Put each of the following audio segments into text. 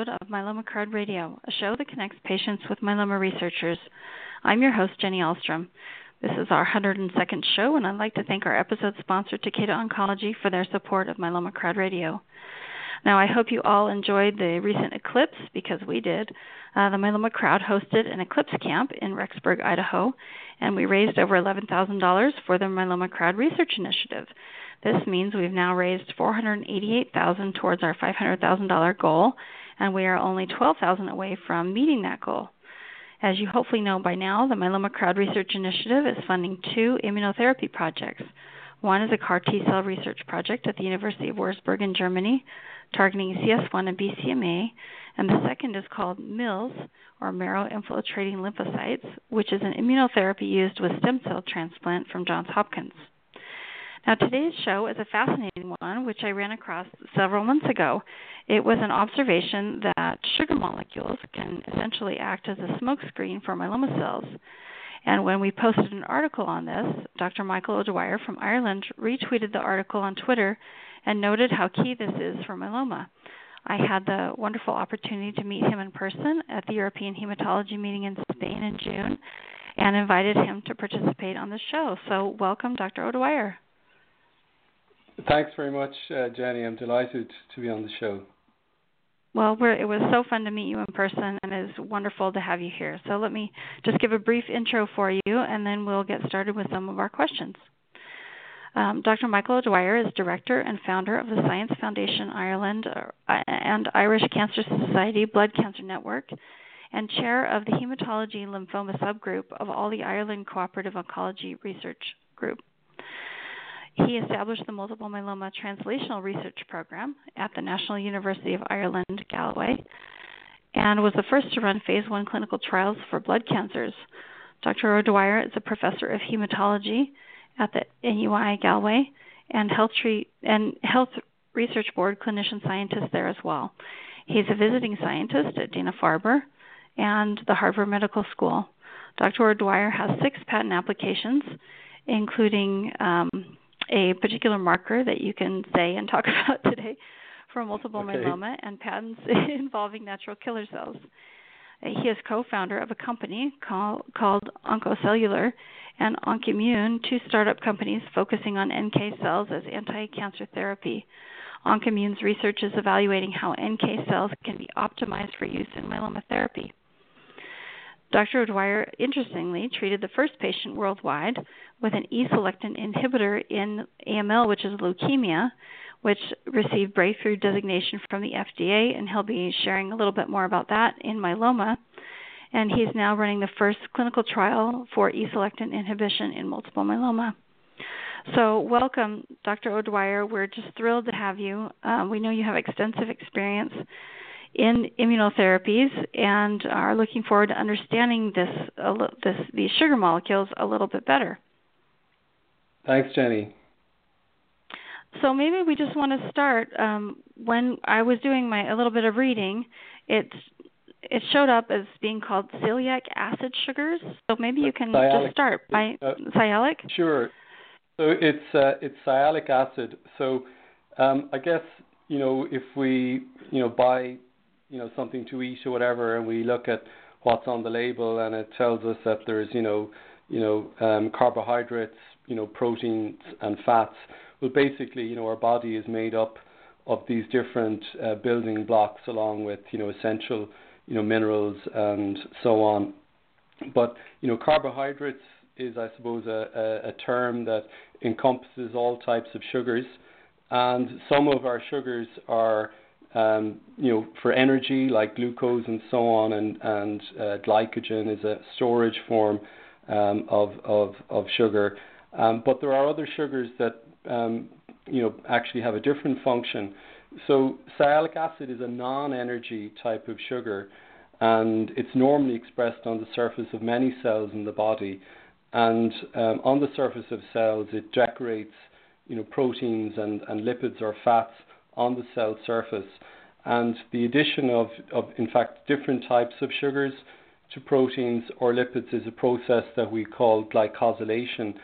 episode of Myeloma Crowd Radio, a show that connects patients with myeloma researchers. I'm your host, Jenny Ahlstrom. This is our 102nd show, and I'd like to thank our episode sponsor, Takeda Oncology, for their support of Myeloma Crowd Radio. Now, I hope you all enjoyed the recent eclipse because we did. Uh, the Myeloma Crowd hosted an eclipse camp in Rexburg, Idaho, and we raised over $11,000 for the Myeloma Crowd Research Initiative. This means we've now raised 488,000 towards our $500,000 goal, and we are only 12,000 away from meeting that goal. As you hopefully know by now, the Myeloma Crowd Research Initiative is funding two immunotherapy projects. One is a CAR T cell research project at the University of Wurzburg in Germany, targeting CS1 and BCMA, and the second is called MILS, or marrow infiltrating lymphocytes, which is an immunotherapy used with stem cell transplant from Johns Hopkins. Now, today's show is a fascinating one, which I ran across several months ago. It was an observation that sugar molecules can essentially act as a smokescreen for myeloma cells. And when we posted an article on this, Dr. Michael O'Dwyer from Ireland retweeted the article on Twitter and noted how key this is for myeloma. I had the wonderful opportunity to meet him in person at the European Hematology meeting in Spain in June and invited him to participate on the show. So, welcome, Dr. O'Dwyer. Thanks very much, uh, Jenny. I'm delighted to be on the show. Well, it was so fun to meet you in person, and it's wonderful to have you here. So let me just give a brief intro for you, and then we'll get started with some of our questions. Um, Dr. Michael O'Dwyer is director and founder of the Science Foundation Ireland uh, and Irish Cancer Society Blood Cancer Network, and chair of the Hematology Lymphoma Subgroup of All the Ireland Cooperative Oncology Research Group. He established the Multiple Myeloma Translational Research Program at the National University of Ireland, Galway, and was the first to run phase one clinical trials for blood cancers. Dr. O'Dwyer is a professor of hematology at the NUI Galway and health, treat, and health research board clinician scientist there as well. He's a visiting scientist at Dana Farber and the Harvard Medical School. Dr. O'Dwyer has six patent applications, including um, a particular marker that you can say and talk about today for multiple okay. myeloma and patents involving natural killer cells. He is co-founder of a company call, called Oncocellular and Onkimmune, two startup companies focusing on NK cells as anti-cancer therapy. Onkimmune's research is evaluating how NK cells can be optimized for use in myeloma therapy. Dr. O'Dwyer, interestingly, treated the first patient worldwide with an E selectin inhibitor in AML, which is leukemia, which received breakthrough designation from the FDA, and he'll be sharing a little bit more about that in myeloma. And he's now running the first clinical trial for E selectin inhibition in multiple myeloma. So, welcome, Dr. O'Dwyer. We're just thrilled to have you. Um, we know you have extensive experience in immunotherapies and are looking forward to understanding this, this these sugar molecules a little bit better. Thanks, Jenny. So maybe we just want to start. Um, when I was doing my a little bit of reading, it it showed up as being called celiac acid sugars. So maybe you can sialic, just start by uh, sialic. Sure. So it's uh, it's sialic acid. So um, I guess you know if we you know buy you know something to eat or whatever, and we look at what's on the label, and it tells us that there's you know you know um, carbohydrates, you know proteins and fats. Well, basically, you know our body is made up of these different uh, building blocks, along with you know essential you know minerals and so on. But you know carbohydrates is, I suppose, a, a, a term that encompasses all types of sugars, and some of our sugars are um, you know, for energy like glucose and so on, and and uh, glycogen is a storage form um, of of of sugar. Um, but there are other sugars that um, you know actually have a different function. So sialic acid is a non-energy type of sugar, and it's normally expressed on the surface of many cells in the body. And um, on the surface of cells, it decorates you know proteins and, and lipids or fats on the cell surface. And the addition of, of, in fact, different types of sugars to proteins or lipids is a process that we call glycosylation.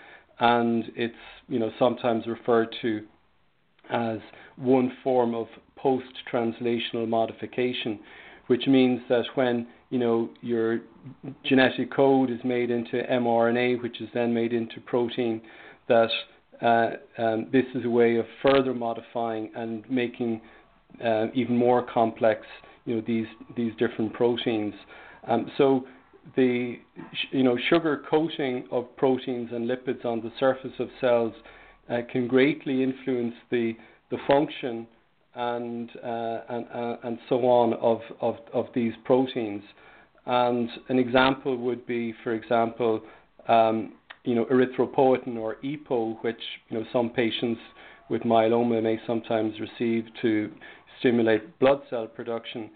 And it's, you know, sometimes referred to as one form of post-translational modification, which means that when you know your genetic code is made into mRNA, which is then made into protein, that um, this is a way of further modifying and making uh, even more complex, you know, these these different proteins. Um, so the you know sugar coating of proteins and lipids on the surface of cells uh, can greatly influence the the function and uh, and uh, and so on of, of of these proteins. And an example would be, for example, um, you know, erythropoietin or EPO, which you know some patients with myeloma may sometimes receive to stimulate blood cell production.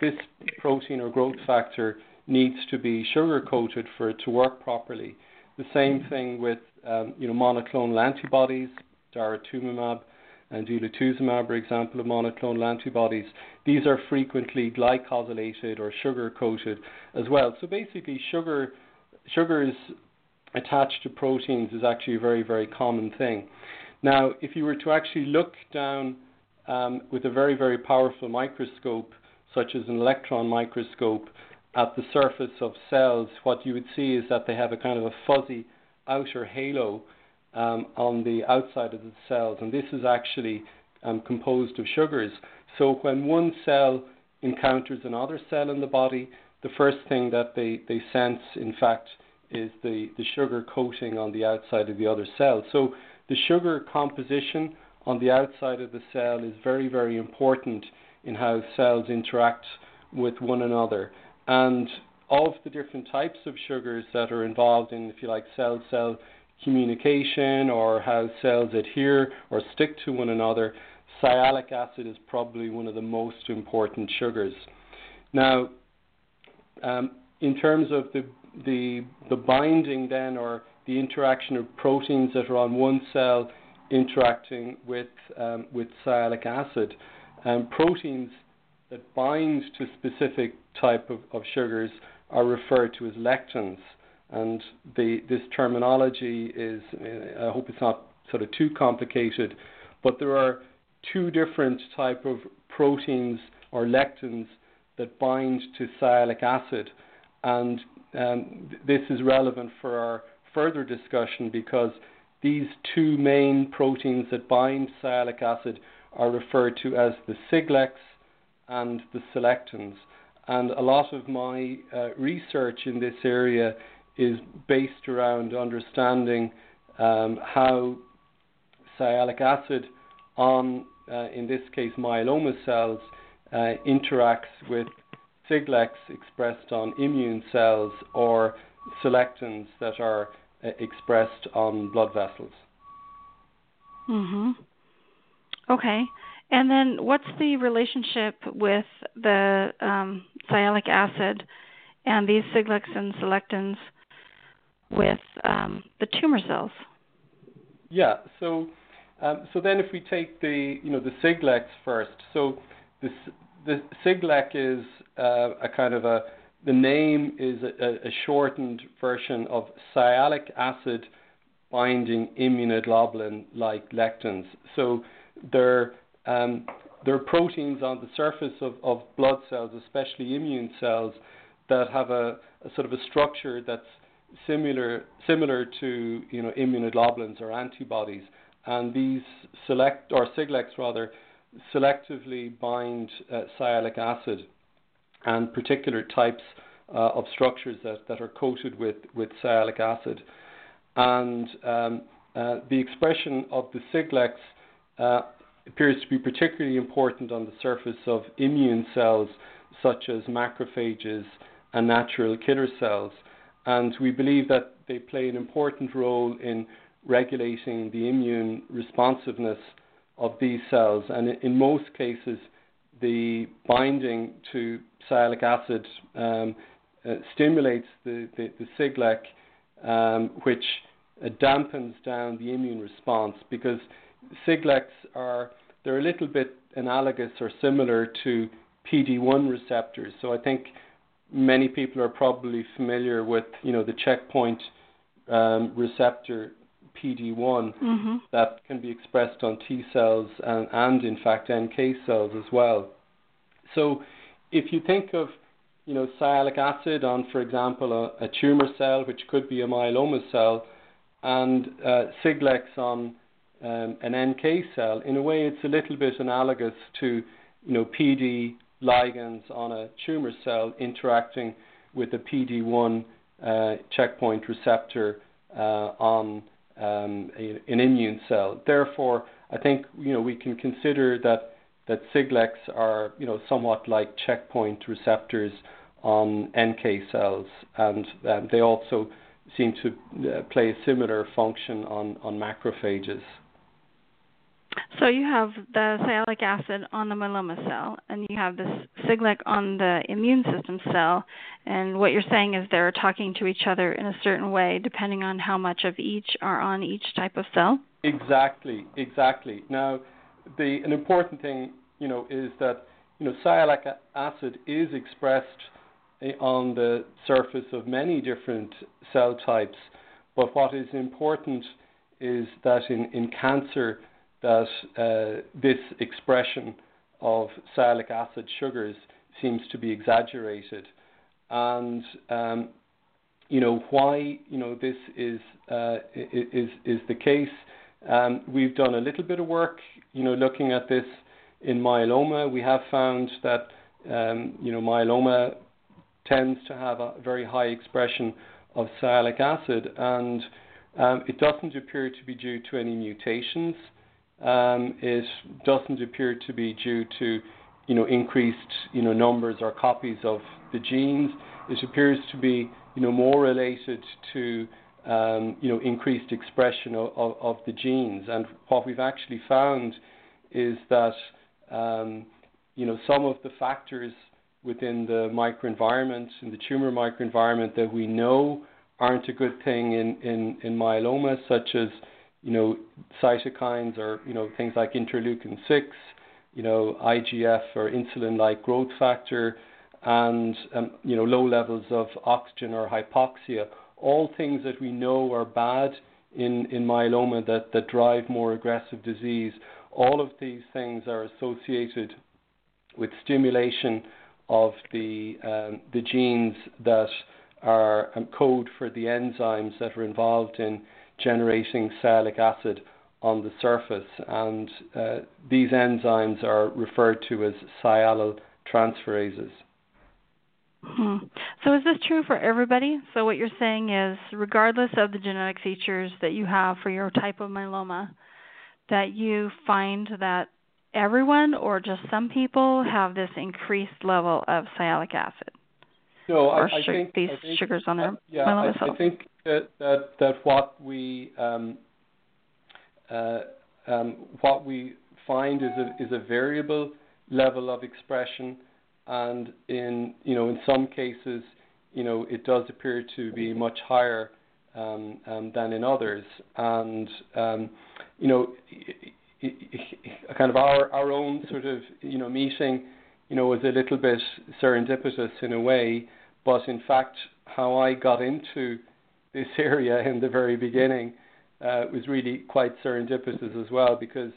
This protein or growth factor needs to be sugar coated for it to work properly. The same thing with um, you know monoclonal antibodies, daratumumab and elotuzumab are example of monoclonal antibodies. These are frequently glycosylated or sugar coated as well. So basically, sugar sugars attached to proteins is actually a very very common thing. Now, if you were to actually look down um, with a very very powerful microscope, such as an electron microscope, at the surface of cells, what you would see is that they have a kind of a fuzzy outer halo um, on the outside of the cells, and this is actually um, composed of sugars. So when one cell encounters another cell in the body, the first thing that they, they sense, in fact, is the, the sugar coating on the outside of the other cell. So the sugar composition on the outside of the cell is very, very important in how cells interact with one another. And of the different types of sugars that are involved in, if you like, cell cell communication or how cells adhere or stick to one another, sialic acid is probably one of the most important sugars. Now, um, in terms of the, the, the binding then or the interaction of proteins that are on one cell interacting with, um, with sialic acid, um, proteins that bind to specific type of, of sugars are referred to as lectins. And the, this terminology is, I hope it's not sort of too complicated, but there are two different type of proteins or lectins that bind to sialic acid. And um, this is relevant for our further discussion because these two main proteins that bind sialic acid are referred to as the Siglecs and the selectins. And a lot of my uh, research in this area is based around understanding um, how sialic acid on, uh, in this case, myeloma cells uh, interacts with Siglecs expressed on immune cells or selectins that are uh, expressed on blood vessels. Mhm. Okay. And then what's the relationship with the um, sialic acid and these Siglecs and selectins with um, the tumor cells? Yeah. So, um, so then if we take the you know the Siglecs first, so the the Siglec is uh, a kind of a the name is a, a shortened version of sialic acid binding immunoglobulin like lectins. So they're um, there are proteins on the surface of, of blood cells, especially immune cells, that have a, a sort of a structure that's similar similar to you know immunoglobulins or antibodies, and these select or Siglecs rather selectively bind uh, sialic acid and particular types uh, of structures that, that are coated with, with sialic acid. And um, uh, the expression of the Siglecs uh, appears to be particularly important on the surface of immune cells such as macrophages and natural killer cells. And we believe that they play an important role in regulating the immune responsiveness of these cells. And in most cases, the binding to sialic acid um, uh, stimulates the, the, the Siglec, um, which uh, dampens down the immune response because Siglecs are they're a little bit analogous or similar to PD1 receptors. So I think many people are probably familiar with you know the checkpoint um, receptor PD1 mm-hmm. that can be expressed on T cells and, and in fact NK cells as well. So if you think of you know, sialic acid on, for example, a, a tumor cell, which could be a myeloma cell, and uh, Siglecs on um, an NK cell, in a way it's a little bit analogous to, you know, PD ligands on a tumor cell interacting with a PD1 uh, checkpoint receptor uh, on um, an immune cell. Therefore, I think you know we can consider that that Siglecs are you know somewhat like checkpoint receptors on NK cells, and um, they also seem to uh, play a similar function on, on macrophages. So you have the sialic acid on the myeloma cell, and you have this Siglec on the immune system cell. And what you're saying is they're talking to each other in a certain way, depending on how much of each are on each type of cell. Exactly, exactly. Now, the an important thing, you know, is that you know sialic acid is expressed eh, on the surface of many different cell types, but what is important is that in, in cancer that uh, this expression of sialic acid sugars seems to be exaggerated. And um, you know why you know this is uh, is is the case. Um, we've done a little bit of work, you know, looking at this in myeloma. We have found that um, you know myeloma tends to have a very high expression of sialic acid, and um, it doesn't appear to be due to any mutations um, it doesn't appear to be due to you know increased you know numbers or copies of the genes. It appears to be you know more related to um, you know increased expression of, of, of, the genes. And what we've actually found is that um, you know some of the factors within the microenvironment in the tumor microenvironment that we know aren't a good thing in, in, in myeloma, such as you know, cytokines or, you know, things like interleukin 6, you know, IGF or insulin-like growth factor, and, um, you know, low levels of oxygen or hypoxia, all things that we know are bad in, in myeloma that, that drive more aggressive disease. All of these things are associated with stimulation of the, um, the genes that are um, code for the enzymes that are involved in generating sialic acid on the surface, and uh, these enzymes are referred to as sialyl transferases. Hmm. So is this true for everybody? So what you're saying is, regardless of the genetic features that you have for your type of myeloma, that you find that everyone or just some people have this increased level of sialic acid? No, I, I think these I think, sugars on their uh, yeah, I. I think that that, that what we um, uh, um, what we find is a is a variable level of expression, and in you know in some cases you know it does appear to be much higher um, um, than in others, and um, you know kind of our our own sort of you know meeting you know was a little bit serendipitous in a way, but in fact how I got into this area in the very beginning uh, was really quite serendipitous as well because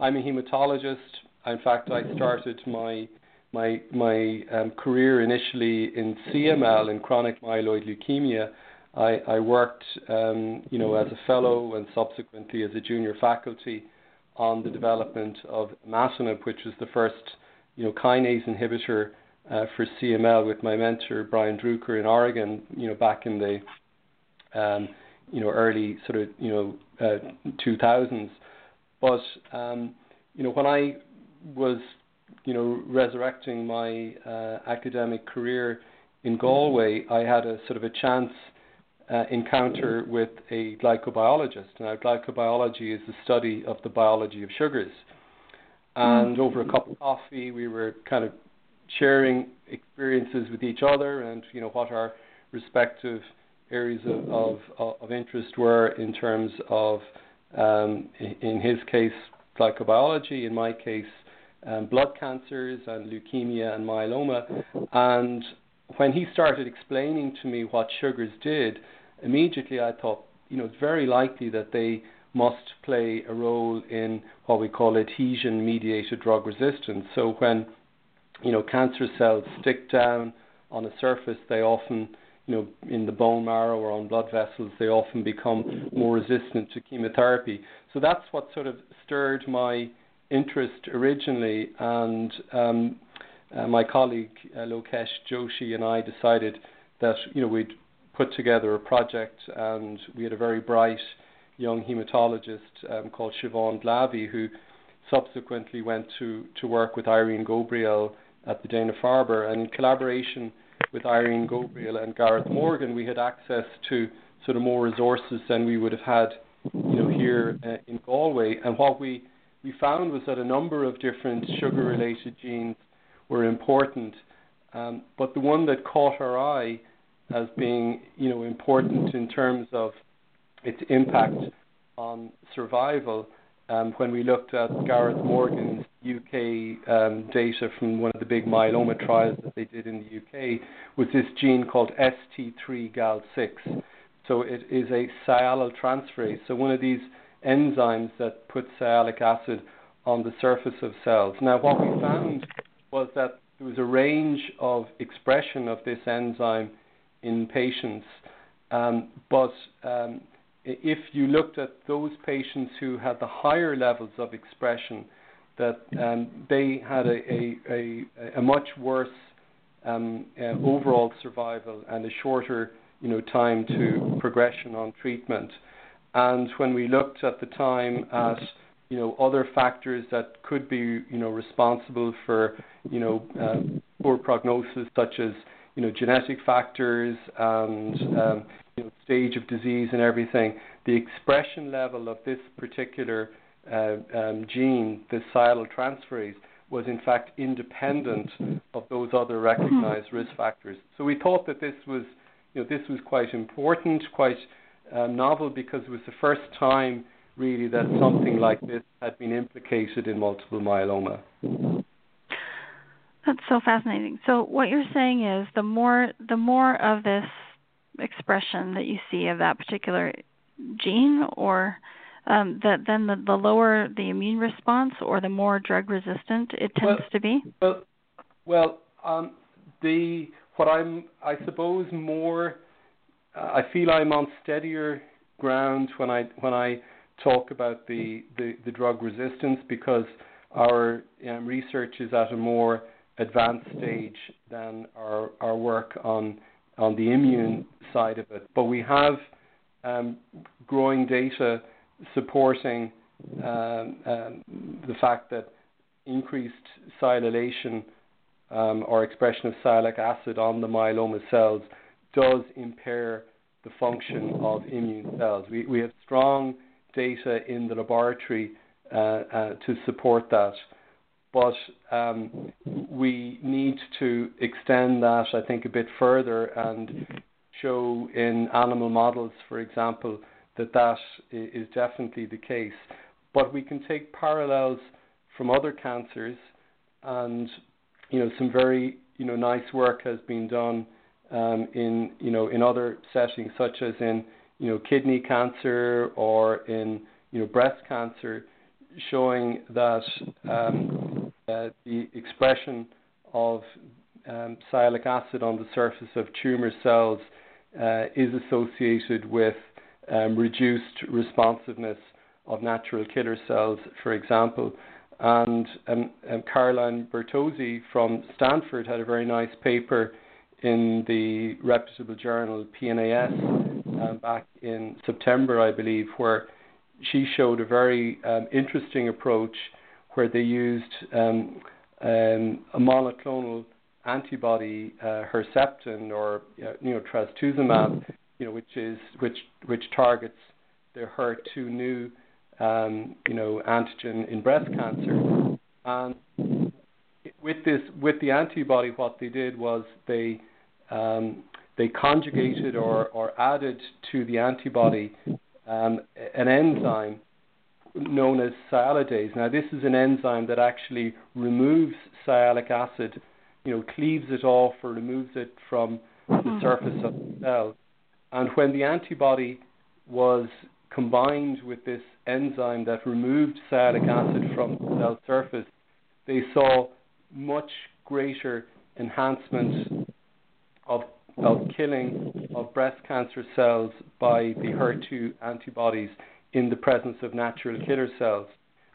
I'm a hematologist. In fact, I started my my my um, career initially in CML in chronic myeloid leukemia. I, I worked, um, you know, as a fellow and subsequently as a junior faculty on the development of imatinib, which was the first, you know, kinase inhibitor uh, for CML with my mentor Brian Druker in Oregon, you know, back in the um, you know, early sort of, you know, uh, 2000s. But, um, you know, when I was, you know, resurrecting my uh, academic career in Galway, I had a sort of a chance uh, encounter with a glycobiologist. Now, glycobiology is the study of the biology of sugars. And over a cup of coffee, we were kind of sharing experiences with each other and, you know, what our respective areas of, of, of interest were in terms of, um, in his case, glycobiology, in my case, um, blood cancers and leukemia and myeloma. And when he started explaining to me what sugars did, immediately I thought, you know, it's very likely that they must play a role in what we call adhesion mediated drug resistance. So when you know cancer cells stick down on a surface, they often you know in the bone marrow or on blood vessels, they often become more resistant to chemotherapy. So that's what sort of stirred my interest originally, and um, uh, my colleague uh, Lokesh Joshi and I decided that you know we'd put together a project, and we had a very bright young hematologist um, called Siobhan Glavey, who subsequently went to, to work with Irene Ghobrial at the Dana Farber. And in collaboration with Irene Ghobrial and Gareth Morgan, we had access to sort of more resources than we would have had, you know, here uh, in Galway. And what we we found was that a number of different sugar-related genes were important, um, but the one that caught our eye as being, you know, important in terms of its impact on survival. Um, when we looked at Gareth Morgan's UK um, data from one of the big myeloma trials that they did in the UK, was this gene called ST3-GAL6. So it is a sialyltransferase. So one of these enzymes that put sialic acid on the surface of cells. Now, what we found was that there was a range of expression of this enzyme in patients, um, but um, if you looked at those patients who had the higher levels of expression, that um, they had a, a, a, a much worse um, uh, overall survival and a shorter you know, time to progression on treatment. And when we looked at the time at you know other factors that could be you know responsible for you know uh, poor prognosis, such as you know genetic factors and um, you know, stage of disease and everything, the expression level of this particular uh, um, gene, the sialyltransferase, was in fact independent of those other recognized risk factors. So we thought that this was, you know, this was quite important, quite uh, novel because it was the first time really that something like this had been implicated in multiple myeloma. That's so fascinating. So what you're saying is the more the more of this expression that you see of that particular gene, or um, that then the, the lower the immune response, or the more drug resistant it tends well, to be. Well, well, um, the what I'm I suppose more uh, I feel I'm on steadier ground when I when I talk about the, the, the drug resistance because our um, research is at a more advanced stage than our, our work on on the immune side of it. But we have um, growing data supporting um, um, the fact that increased sialylation um, or expression of sialic acid on the myeloma cells does impair the function of immune cells. We, we have strong data in the laboratory uh, uh, to support that but um, we need to extend that, I think, a bit further and show in animal models, for example, that that is definitely the case. But we can take parallels from other cancers, and you know, some very you know nice work has been done um, in you know in other settings, such as in you know kidney cancer or in you know breast cancer, showing that um, uh, the expression of um, sialic acid on the surface of tumor cells uh, is associated with um, reduced responsiveness of natural killer cells, for example. And um, um, Carolyn Bertozzi from Stanford had a very nice paper in the reputable journal PNAS uh, back in September, I believe, where she showed a very um, interesting approach where they used um, um, a monoclonal antibody, uh, Herceptin or uh, you know trastuzumab, you know which is which which targets the HER2 neu um, you know antigen in breast cancer, and with this with the antibody, what they did was they um, they conjugated or, or added to the antibody um, an enzyme known as sialidase. Now, this is an enzyme that actually removes sialic acid, you know, cleaves it off or removes it from the mm-hmm. surface of the cell. And when the antibody was combined with this enzyme that removed sialic acid from the cell surface, they saw much greater enhancement of, of killing of breast cancer cells by the HER2 antibodies in the presence of natural killer cells.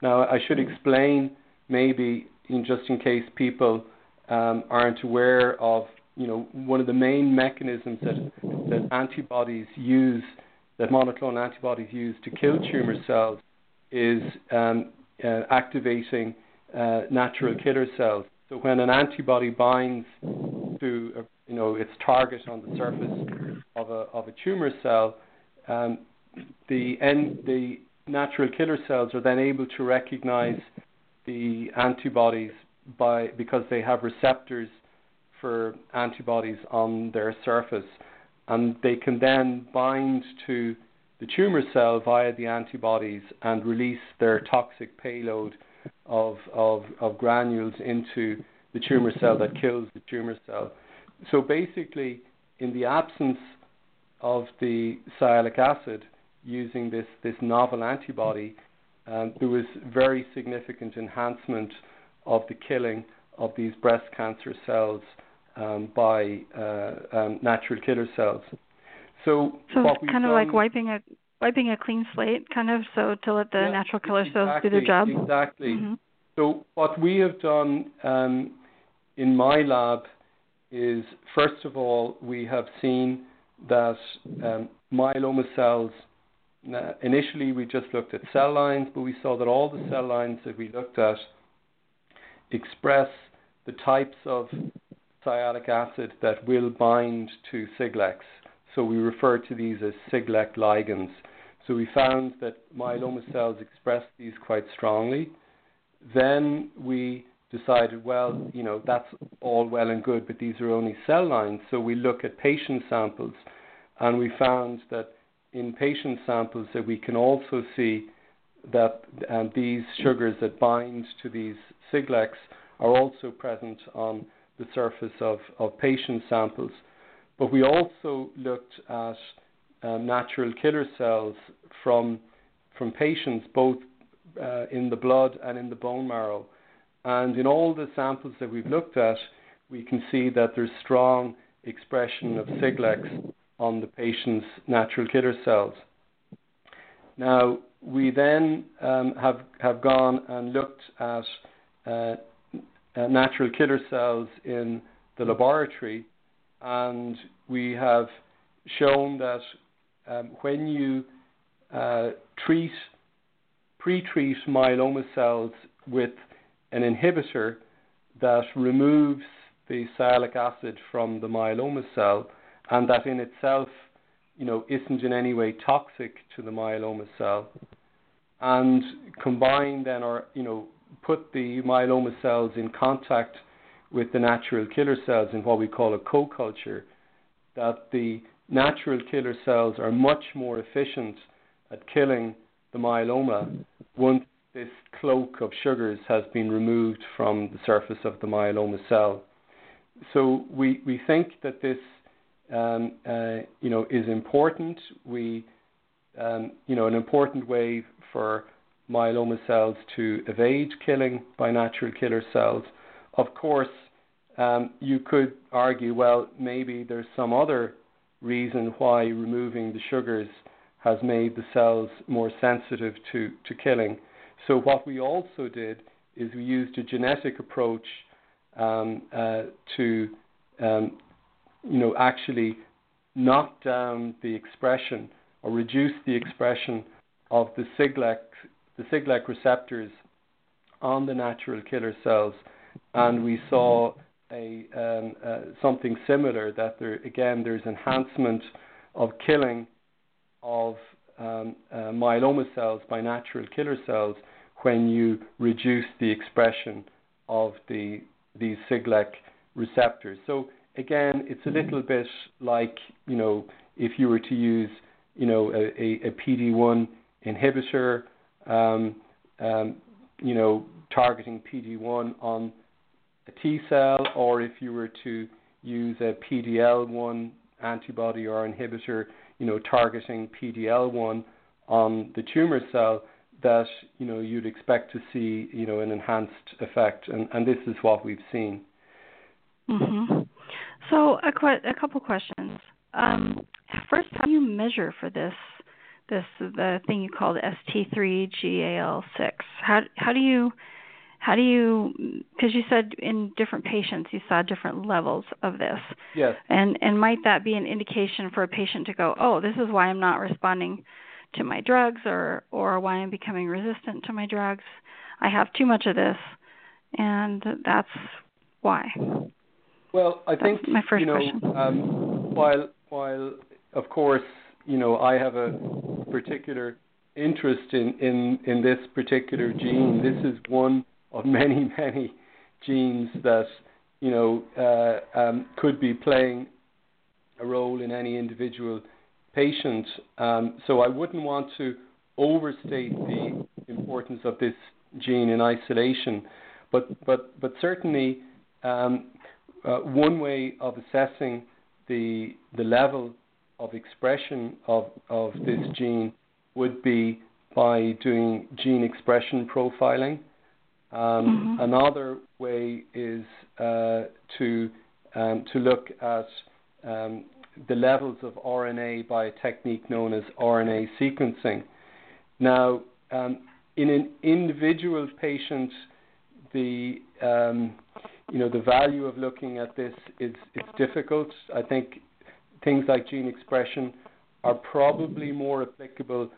Now, I should explain maybe in just in case people um, aren't aware of, you know, one of the main mechanisms that, that antibodies use, that monoclonal antibodies use to kill tumor cells is um, uh, activating uh, natural killer cells. So when an antibody binds to you know its target on the surface of a of a tumor cell, um, the end, the natural killer cells are then able to recognize the antibodies by because they have receptors for antibodies on their surface, and they can then bind to the tumor cell via the antibodies and release their toxic payload of, of, of granules into the tumor cell that kills the tumor cell. So basically, in the absence of the sialic acid, using this, this novel antibody, um, there was very significant enhancement of the killing of these breast cancer cells um, by uh, um, natural killer cells. So, so it's kind of like wiping a wiping a clean slate, kind of, so to let the yeah, natural killer exactly, cells do their job. Exactly. Mm-hmm. So what we have done um, in my lab is, first of all, we have seen that um, myeloma cells. Uh, initially, we just looked at cell lines, but we saw that all the cell lines that we looked at express the types of sialic acid that will bind to Siglecs. So we refer to these as Siglec ligands. So we found that myeloma cells express these quite strongly. Then we decided, well, you know, that's all well and good, but these are only cell lines. So we look at patient samples, and we found that in patient samples that we can also see that um, these sugars that bind to these Siglecs are also present on the surface of, of patient samples. But we also looked at um, natural killer cells from from patients, both uh, in the blood and in the bone marrow. And in all the samples that we've looked at, we can see that there's strong expression of Siglecs on the patient's natural killer cells. Now, we then um, have, have gone and looked at uh, uh, natural killer cells in the laboratory, and we have shown that um, when you uh, treat pre-treat myeloma cells with an inhibitor that removes the sialic acid from the myeloma cell, and that in itself, you know, isn't in any way toxic to the myeloma cell, and combine then or you know put the myeloma cells in contact with the natural killer cells in what we call a co-culture, that the natural killer cells are much more efficient at killing the myeloma once this cloak of sugars has been removed from the surface of the myeloma cell. So we, we think that this is important. We um, you know an important way for myeloma cells to evade killing by natural killer cells. Of course, um, you could argue, well, maybe there's some other reason why removing the sugars has made the cells more sensitive to, to killing. So what we also did is we used a genetic approach um, uh, to, um, you know, actually knock down the expression or reduce the expression of the Siglec the Siglec receptors on the natural killer cells, and we saw a um, uh, something similar that there again there's enhancement of killing of um, uh, myeloma cells by natural killer cells when you reduce the expression of the these Siglec receptors. So again, it's a little bit like you know if you were to use you know a, a, a PD1 inhibitor um, um, you know, targeting PD-1 on a T cell, or if you were to use a PD-L1 antibody or inhibitor, you know, targeting PD-L1 on the tumor cell, that you know you'd expect to see you know an enhanced effect, and, and this is what we've seen. Mm-hmm. So a, que- a couple questions. Um, first, how do you measure for this? This the thing you called ST3GAL6. How how do you how do you because you said in different patients you saw different levels of this. Yes. And and might that be an indication for a patient to go, oh, this is why I'm not responding to my drugs or or why I'm becoming resistant to my drugs. I have too much of this, and that's why. Well, I think my first you know, question. Um, while while of course you know I have a particular interest in in in this particular gene. This is one of many many genes that you know uh, um, could be playing a role in any individual patient. Um, so I wouldn't want to overstate the importance of this gene in isolation, but but but certainly um, uh, one way of assessing the the level of expression of of this gene would be by doing gene expression profiling. Um, Mhm. Another way is uh, to um, to look at um, the levels of RNA by a technique known as RNA sequencing. Now, um, in an individual patient, the um, you know the value of looking at this is it's difficult. I think things like gene expression are probably more applicable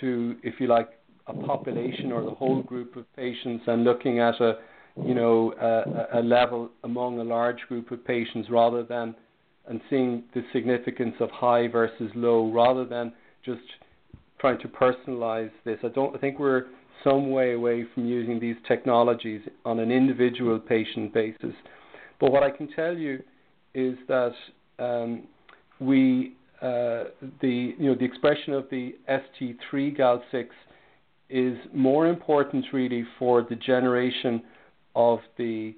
to, if you like, a population or the whole group of patients, and looking at a you know a, a level among a large group of patients rather than and seeing the significance of high versus low rather than just trying to personalize this. I don't I think we're some way away from using these technologies on an individual patient basis. But what I can tell you is that um, we uh, the you know the expression of the ST3 GAL6 is more important really for the generation of the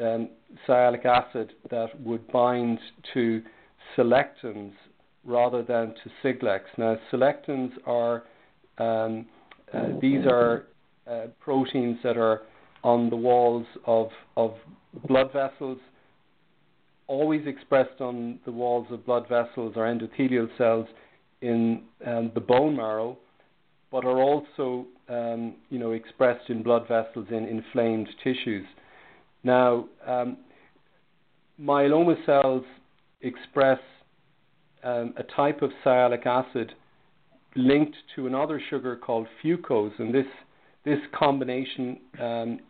um, sialic acid that would bind to selectins rather than to Siglecs. Now, selectins are um, uh, these are uh, proteins that are on the walls of of blood vessels, always expressed on the walls of blood vessels or endothelial cells in um, the bone marrow, but are also um, you know expressed in blood vessels in inflamed tissues. Now, um, myeloma cells express um, a type of sialic acid linked to another sugar called fucose, and this this combination um,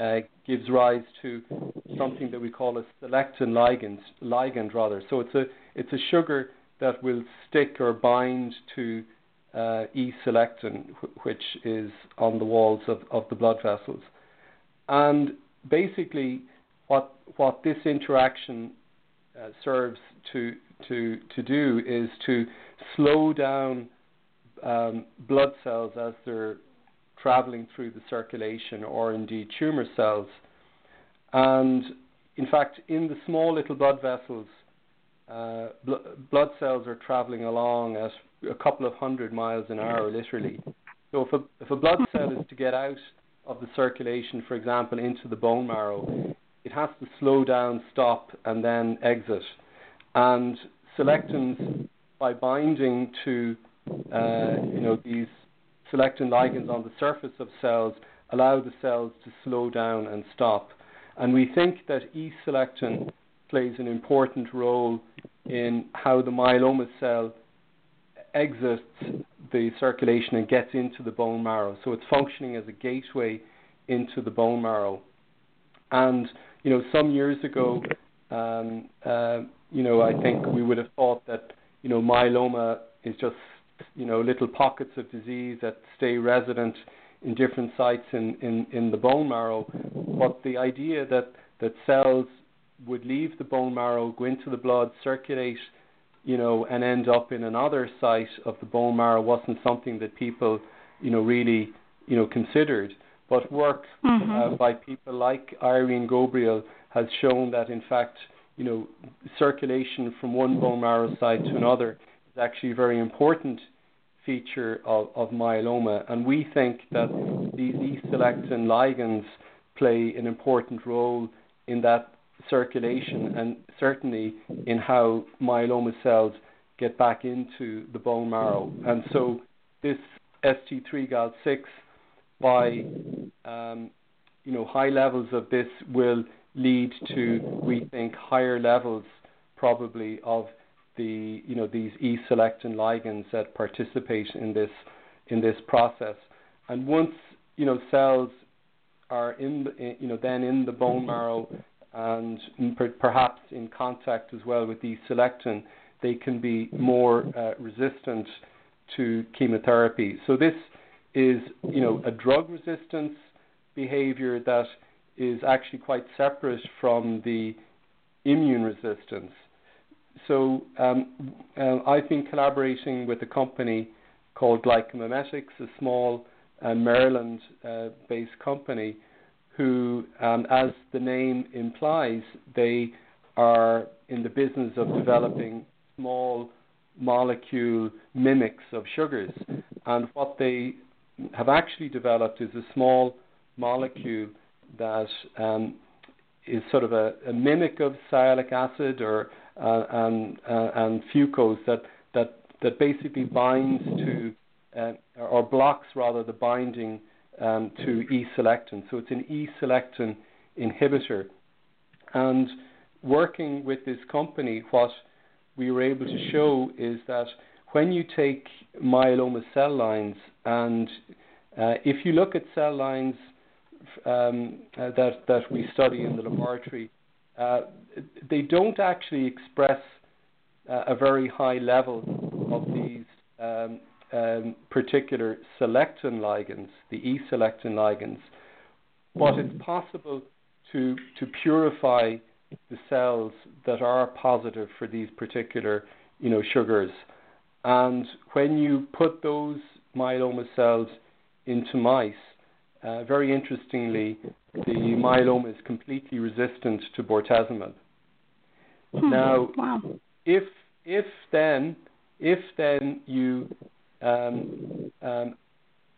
uh, gives rise to something that we call a selectin ligand, ligand rather. So it's a it's a sugar that will stick or bind to uh, E-selectin, which is on the walls of, of the blood vessels. And basically, what what this interaction uh, serves to to to do is to slow down um, blood cells as they're traveling through the circulation, or indeed tumor cells. And in fact, in the small little blood vessels, uh, bl- blood cells are traveling along at a couple of hundred miles an hour, literally. So if a if a blood cell is to get out of the circulation, for example, into the bone marrow, it has to slow down, stop, and then exit. And selectins, by binding to uh, you know these selectin ligands on the surface of cells, allow the cells to slow down and stop. And we think that E-selectin plays an important role in how the myeloma cell exits the circulation and gets into the bone marrow. So it's functioning as a gateway into the bone marrow. And you know, some years ago, um, uh, you know, I think we would have thought that you know myeloma is just you know little pockets of disease that stay resident in different sites in, in, in the bone marrow. But the idea that that cells would leave the bone marrow, go into the blood, circulate you know, and end up in another site of the bone marrow wasn't something that people, you know, really, you know, considered. But work mm-hmm. uh, by people like Irene Ghobrial has shown that, in fact, you know, circulation from one bone marrow site to another is actually a very important feature of, of myeloma. And we think that these E-selectin ligands play an important role in that circulation and certainly in how myeloma cells get back into the bone marrow. And so this ST3-Gal6 by um, you know high levels of this will lead to we think higher levels probably of the you know these E-selectin ligands that participate in this in this process. And once you know cells are in the, you know then in the bone marrow and perhaps in contact as well with E-selectin, they can be more uh, resistant to chemotherapy. So this is you know a drug resistance behavior that is actually quite separate from the immune resistance. So um, uh, I've been collaborating with a company called Glycomimetics, a small uh, Maryland-based uh, company, who, um, as the name implies, they are in the business of developing small molecule mimics of sugars. And what they have actually developed is a small molecule that um, is sort of a, a, mimic of sialic acid or uh, and uh, and fucose that that that basically binds to uh, or blocks rather the binding um, to E-selectin. So it's an E-selectin inhibitor. And working with this company, what we were able to show is that when you take myeloma cell lines and uh, if you look at cell lines um, that that we study in the laboratory, uh, they don't actually express uh, a very high level of these um, um, particular selectin ligands, the E-selectin ligands. But it's possible to to purify the cells that are positive for these particular, you know, sugars. And when you put those myeloma cells into mice, uh, very interestingly, the myeloma is completely resistant to bortezomib. Hmm. Now, wow. if if then if then you um, um,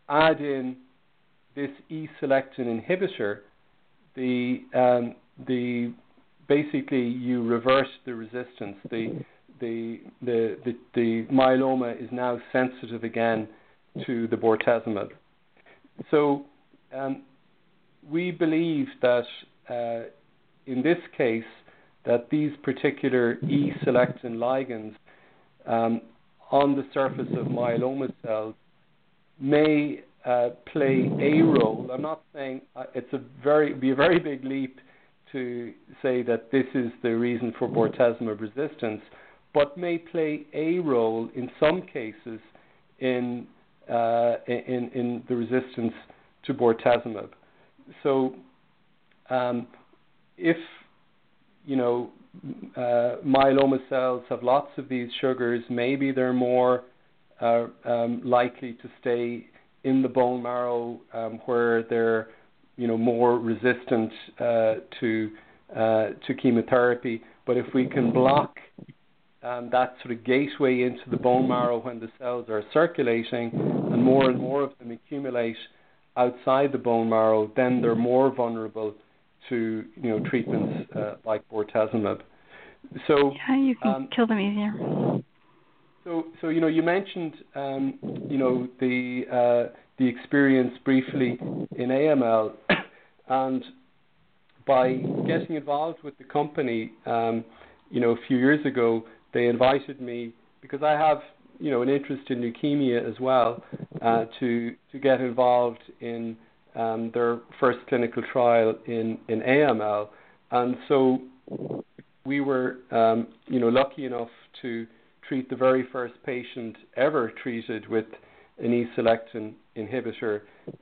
add in this E-selectin inhibitor, the um, the basically you reverse the resistance. The the, the the the myeloma is now sensitive again to the bortezomib. So we believe that uh, in this case that these particular E-selectin ligands um, on the surface of myeloma cells may uh, play a role. I'm not saying uh, it's a very be a very big leap to say that this is the reason for bortezomib resistance, but may play a role in some cases in in, in the resistance to bortezomib. So, um, if you know uh, myeloma cells have lots of these sugars, maybe they're more uh, um, likely to stay in the bone marrow um, where they're you know more resistant uh, to uh, to chemotherapy. But if we can block um, that sort of gateway into the bone marrow when the cells are circulating, and more and more of them accumulate outside the bone marrow, then they're more vulnerable to you know treatments uh, like bortezomib. So yeah, you can um, kill them easier. So so you know you mentioned um, you know the uh, the experience briefly in AML, and by getting involved with the company, um, you know a few years ago, they invited me because I have you know an interest in leukemia as well uh, to to get involved in um, their first clinical trial in, in AML. And so we were, um, you know, lucky enough to treat the very first patient ever treated with an E-selectin inhibitor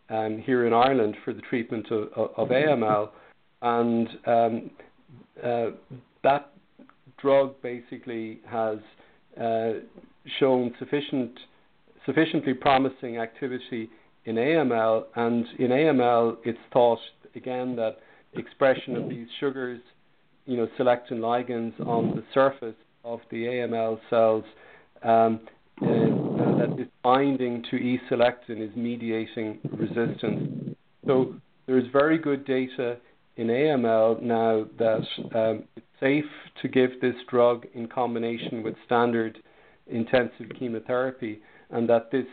um, here in Ireland for the treatment of, of AML. And um, uh, that drug basically has uh, shown sufficient, sufficiently promising activity in AML, and in AML, it's thought again that expression of these sugars you know, selectin ligands on the surface of the AML cells um, uh, that this binding to E-selectin is mediating resistance. So there's very good data in AML now that um, it's safe to give this drug in combination with standard intensive chemotherapy, and that this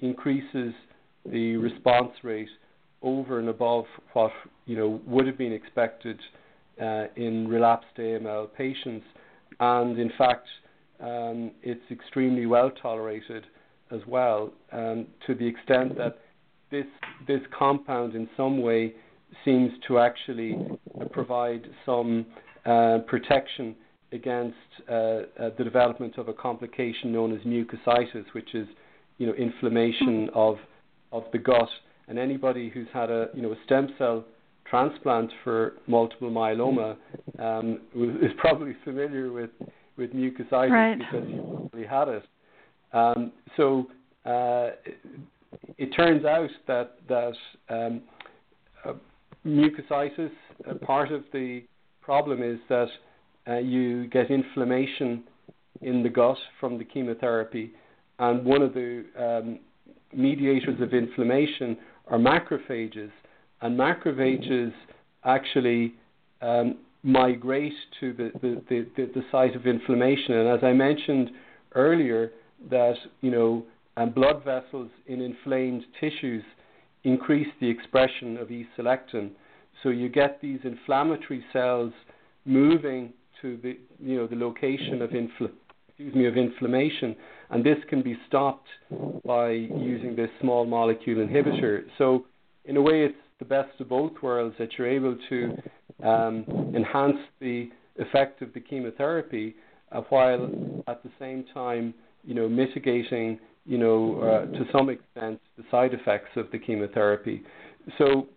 increases the response rate over and above what you know would have been expected uh, in relapsed AML patients, and in fact, um, it's extremely well tolerated as well, um, to the extent that this this compound in some way seems to actually provide some uh, protection against uh, uh, the development of a complication known as mucositis, which is you know inflammation of of the gut. And anybody who's had a you know a stem cell transplant for multiple myeloma um, is probably familiar with with mucositis right. because you probably had it. Um, so uh, it turns out that that um, uh, mucositis, uh, part of the problem is that uh, you get inflammation in the gut from the chemotherapy, and one of the um, mediators of inflammation are macrophages, and macrophages actually um, migrate to the, the, the, the, site of inflammation. And as I mentioned earlier, that you know, and blood vessels in inflamed tissues increase the expression of E-selectin. So you get these inflammatory cells moving to the you know the location of infl- excuse me of inflammation, and this can be stopped by using this small molecule inhibitor. So in a way, it's the best of both worlds that you're able to um, enhance the effect of the chemotherapy, uh, while at the same time you know mitigating you know uh, to some extent the side effects of the chemotherapy. So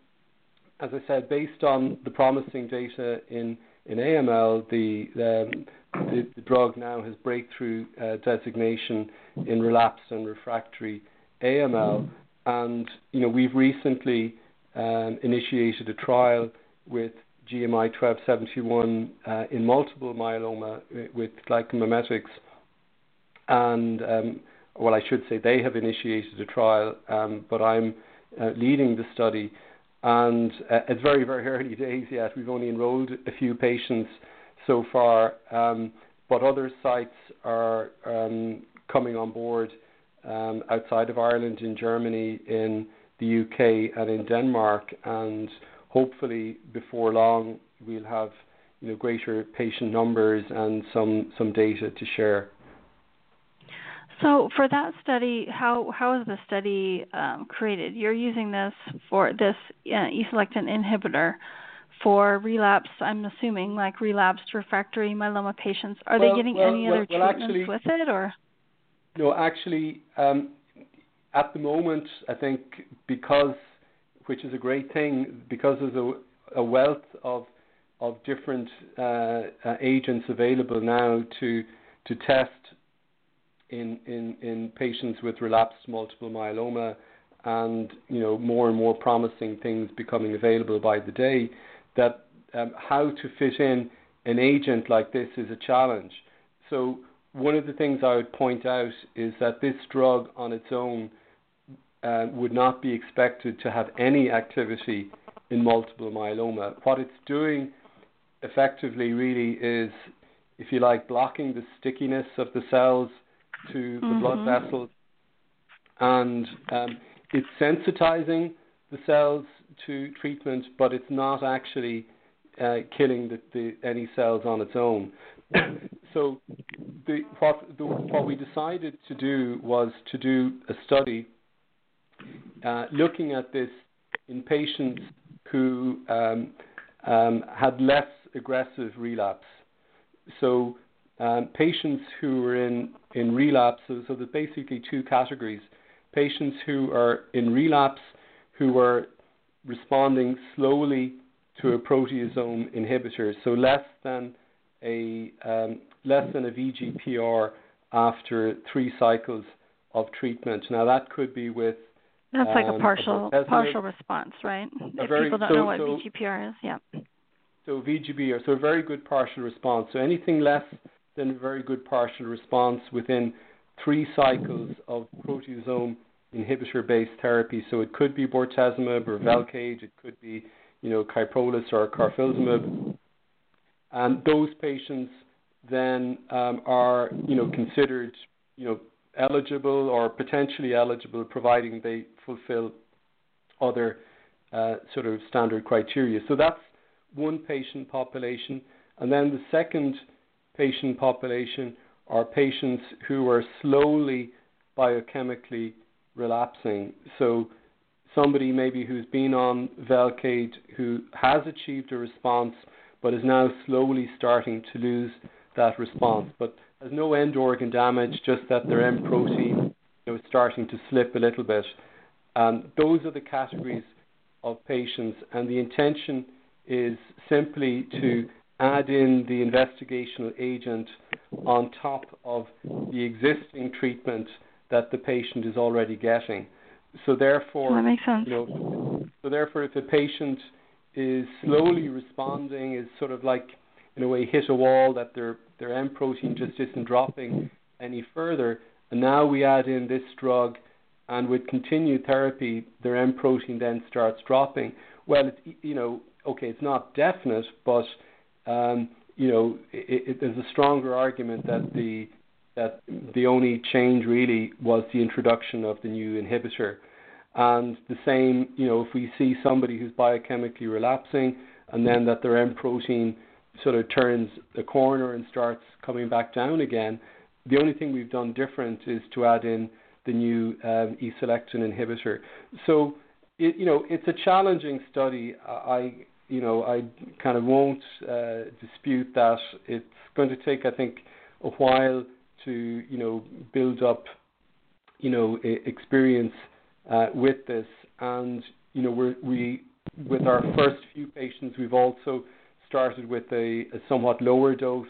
as I said, based on the promising data in in AML, the, drug now has breakthrough uh, designation in relapsed and refractory AML, and you know we've recently um, initiated a trial with GMI 1271 uh, in multiple myeloma uh, with glycomimetics, and um, well, I should say they have initiated a trial, um, but I'm leading the study and uh, it's very, very early days yet. We've only enrolled a few patients so far, um, but other sites are um, coming on board um, outside of Ireland, in Germany, in the UK, and in Denmark, and hopefully before long we'll have you know greater patient numbers and some some data to share. So for that study, how how is the study um, created? You're using this for this uh, E-selectin inhibitor for relapse. I'm assuming like relapsed refractory myeloma patients. Are well, they getting well, any well, other treatments actually, with it, or? No, actually, um, at the moment, I think because, which is a great thing, because there's a, a wealth of of different uh, uh, agents available now to to test in, in, patients with relapsed multiple myeloma and you know more and more promising things becoming available by the day that um, how to fit in an agent like this is a challenge so one of the things I would point out is that this drug on its own uh, would not be expected to have any activity in multiple myeloma. What it's doing effectively really is, if you like, blocking the stickiness of the cells to the mm-hmm. blood vessels, and um, it's sensitizing the cells to treatment, but it's not actually uh, killing the, the, any cells on its own. so, the, what, the, what we decided to do was to do a study uh, looking at this in patients who um, um, had less aggressive relapse. So, um, patients who were in, in relapse, so, so there's basically two categories. Patients who are in relapse who are responding slowly to a proteasome inhibitor, so less than a um, less than a VGPR after three cycles of treatment. Now that could be with that's um, like a um, partial partial response, right? If very, people don't so, know what so, VGPR is, yeah. So VGB, or so a very good partial response. So anything less than a very good partial response within three cycles of proteasome inhibitor-based therapy. So it could be bortezomib or Velcade, it could be, you know, Kyprolis or carfilzomib. And those patients then um, are, you know, considered, you know, eligible or potentially eligible, providing they fulfill other uh, sort of standard criteria. So that's one patient population. And then the second patient population are patients who are slowly biochemically relapsing. So somebody maybe who's been on Velcade who has achieved a response but is now slowly starting to lose that response, but has no end organ damage, just that their M protein you know, is starting to slip a little bit. Um, those are the categories of patients, and the intention is simply to add in the investigational agent on top of the existing treatment that the patient is already getting. So therefore, that makes sense. You know, so therefore, if a patient is slowly responding, is sort of like in a way hit a wall that their their M protein just isn't dropping any further, and now we add in this drug, and with continued therapy, their M protein then starts dropping. Well, it's you know okay, it's not definite, but um, you know it, it, there's a stronger argument that the that the only change really was the introduction of the new inhibitor. And the same, you know, if we see somebody who's biochemically relapsing and then that their M protein sort of turns the corner and starts coming back down again, the only thing we've done different is to add in the new um, E-selectin inhibitor. So, it, you know, it's a challenging study. I, you know, I kind of won't uh, dispute that. It's going to take, I think, a while to you know build up you know experience uh, with this, and you know we we with our first few patients we've also started with a, a somewhat lower dose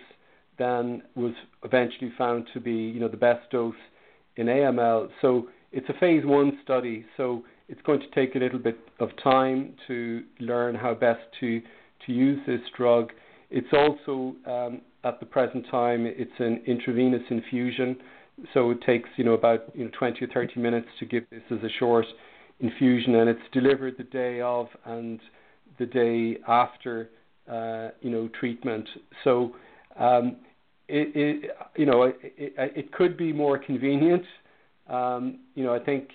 than was eventually found to be you know the best dose in AML. So it's a phase one study, so it's going to take a little bit of time to learn how best to to use this drug. It's also um, at the present time, it's an intravenous infusion, so it takes you know about you know 20 or 30 minutes to give this as a short infusion, and it's delivered the day of and the day after uh, you know treatment. So um, it, it you know it, it, it could be more convenient. Um, you know I think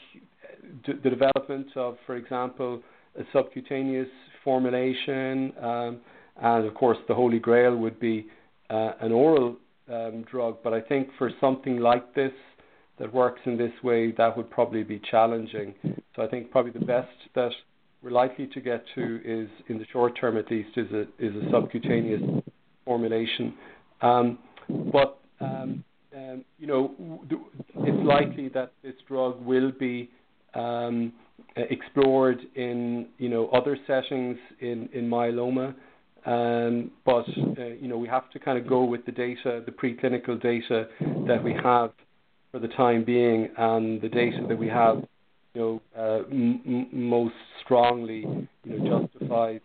d- the development of, for example, a subcutaneous formulation, um, and of course the holy grail would be uh, an oral um, drug, but I think for something like this that works in this way, that would probably be challenging. So I think probably the best that we're likely to get to is, in the short term at least, is a is a subcutaneous formulation. Um, but um, um, you know, it's likely that this drug will be um, explored in you know other settings in in myeloma. Um, but uh, you know we have to kind of go with the data, the preclinical data that we have for the time being, and the data that we have, you know, uh, m- most strongly, you know, justifies,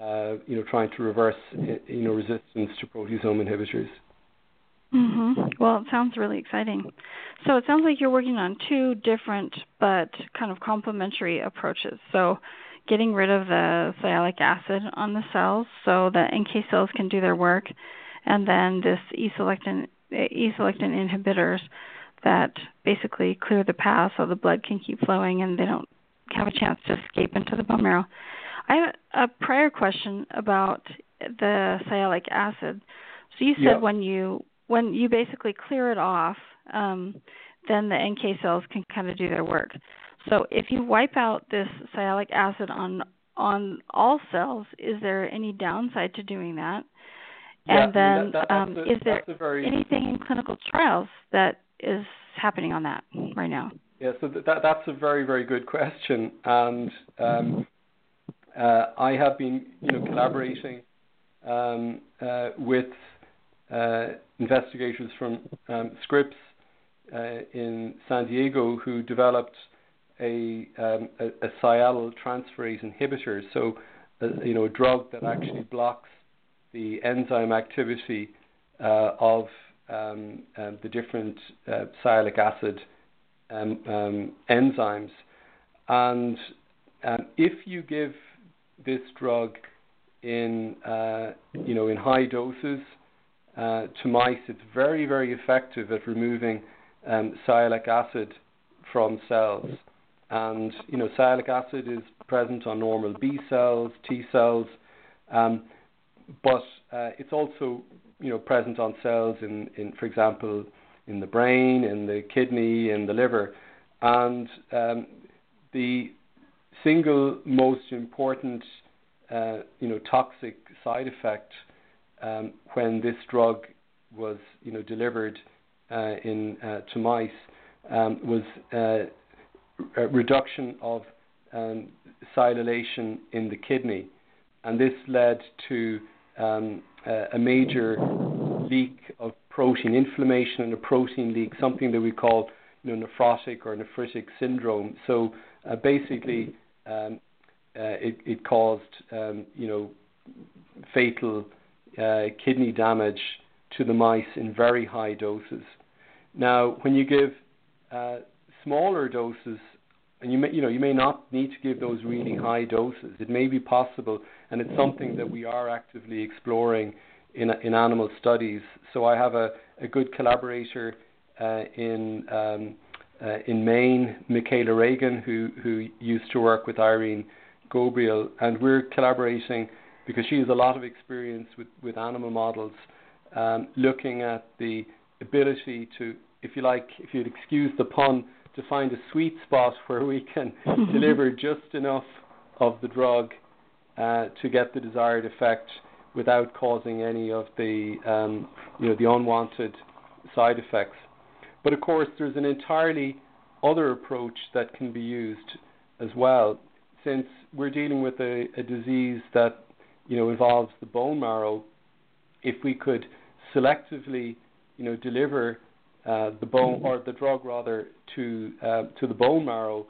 uh, you know, trying to reverse, you know, resistance to proteasome inhibitors. Mm-hmm. Well, it sounds really exciting. So it sounds like you're working on two different but kind of complementary approaches. So getting rid of the sialic acid on the cells so that NK cells can do their work, and then this E-selectin E-selectin inhibitors that basically clear the path so the blood can keep flowing and they don't have a chance to escape into the bone marrow. I have a prior question about the sialic acid. So you said yep. when you when you basically clear it off, um, then the NK cells can kind of do their work. So if you wipe out this sialic acid on on all cells, is there any downside to doing that? Yeah, and then that, that, um, a, is there very... anything in clinical trials that is happening on that right now? Yeah, so that, that's a very very good question, and um, uh, I have been you know collaborating um, uh, with investigators from um, Scripps uh, in San Diego who developed a, um, a, a transferase inhibitor, so a, uh, you know a drug that actually blocks the enzyme activity uh, of um, um, the different uh, sialic acid um, um, enzymes. And um, if you give this drug in uh, you know in high doses uh, to mice, it's very very effective at removing um, sialic acid from cells. And you know sialic acid is present on normal B cells, T cells, um, but uh, it's also you know present on cells in, in for example in the brain, in the kidney, in the liver, and um, the single most important uh, you know toxic side effect um, when this drug was you know delivered uh, in uh, to mice um, was uh, a reduction of um, sialylation in the kidney, and this led to um, a major leak of protein, inflammation and a protein leak, something that we call you know, nephrotic or nephritic syndrome. So uh, basically, um, uh, it, it, caused um, you know fatal uh, kidney damage to the mice in very high doses. Now, when you give uh, smaller doses, and you may you know you may not need to give those really high doses. It may be possible, and it's something that we are actively exploring in in animal studies. So I have a, a good collaborator uh, in um, uh, in Maine, Michaela Reagan, who who used to work with Irene Ghobrial, and we're collaborating because she has a lot of experience with with animal models, um, looking at the ability to, if you like, if you'd excuse the pun, to find a sweet spot where we can deliver just enough of the drug uh, to get the desired effect without causing any of the um, you know the unwanted side effects. But of course, there's an entirely other approach that can be used as well, since we're dealing with a, a disease that you know involves the bone marrow. If we could selectively you know deliver uh, the bone or the drug rather to uh, to the bone marrow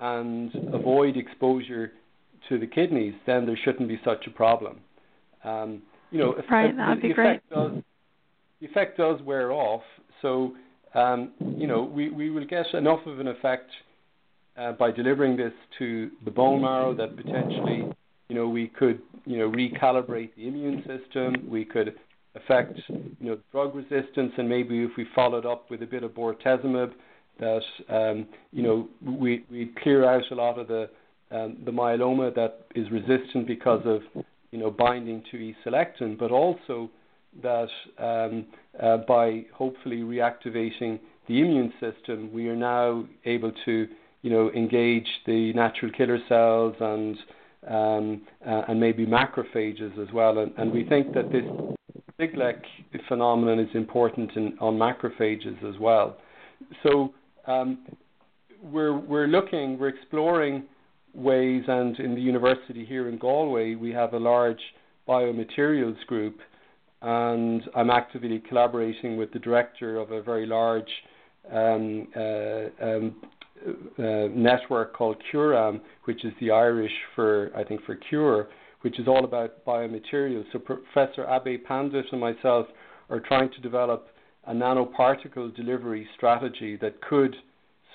and avoid exposure to the kidneys, then there shouldn't be such a problem. Um, you know, right, that'd the, be great. Does, the effect does wear off, so um, you know we, we will get enough of an effect uh, by delivering this to the bone marrow that potentially you know we could you know recalibrate the immune system. We could affect you know drug resistance, and maybe if we followed up with a bit of bortezomib, that um, you know we we clear out a lot of the um, the myeloma that is resistant because of you know, binding to E-selectin, but also that um, uh, by hopefully reactivating the immune system, we are now able to, you know, engage the natural killer cells and um, uh, and maybe macrophages as well. And, and we think that this Siglec phenomenon is important in, on macrophages as well. So um, we're we're looking, we're exploring ways, and in the university here in Galway, we have a large biomaterials group, and I'm actively collaborating with the director of a very large um, uh, um, uh, network called CURAM, which is the Irish for, I think, for cure, which is all about biomaterials. So Professor Abhay Pandit and myself are trying to develop a nanoparticle delivery strategy that could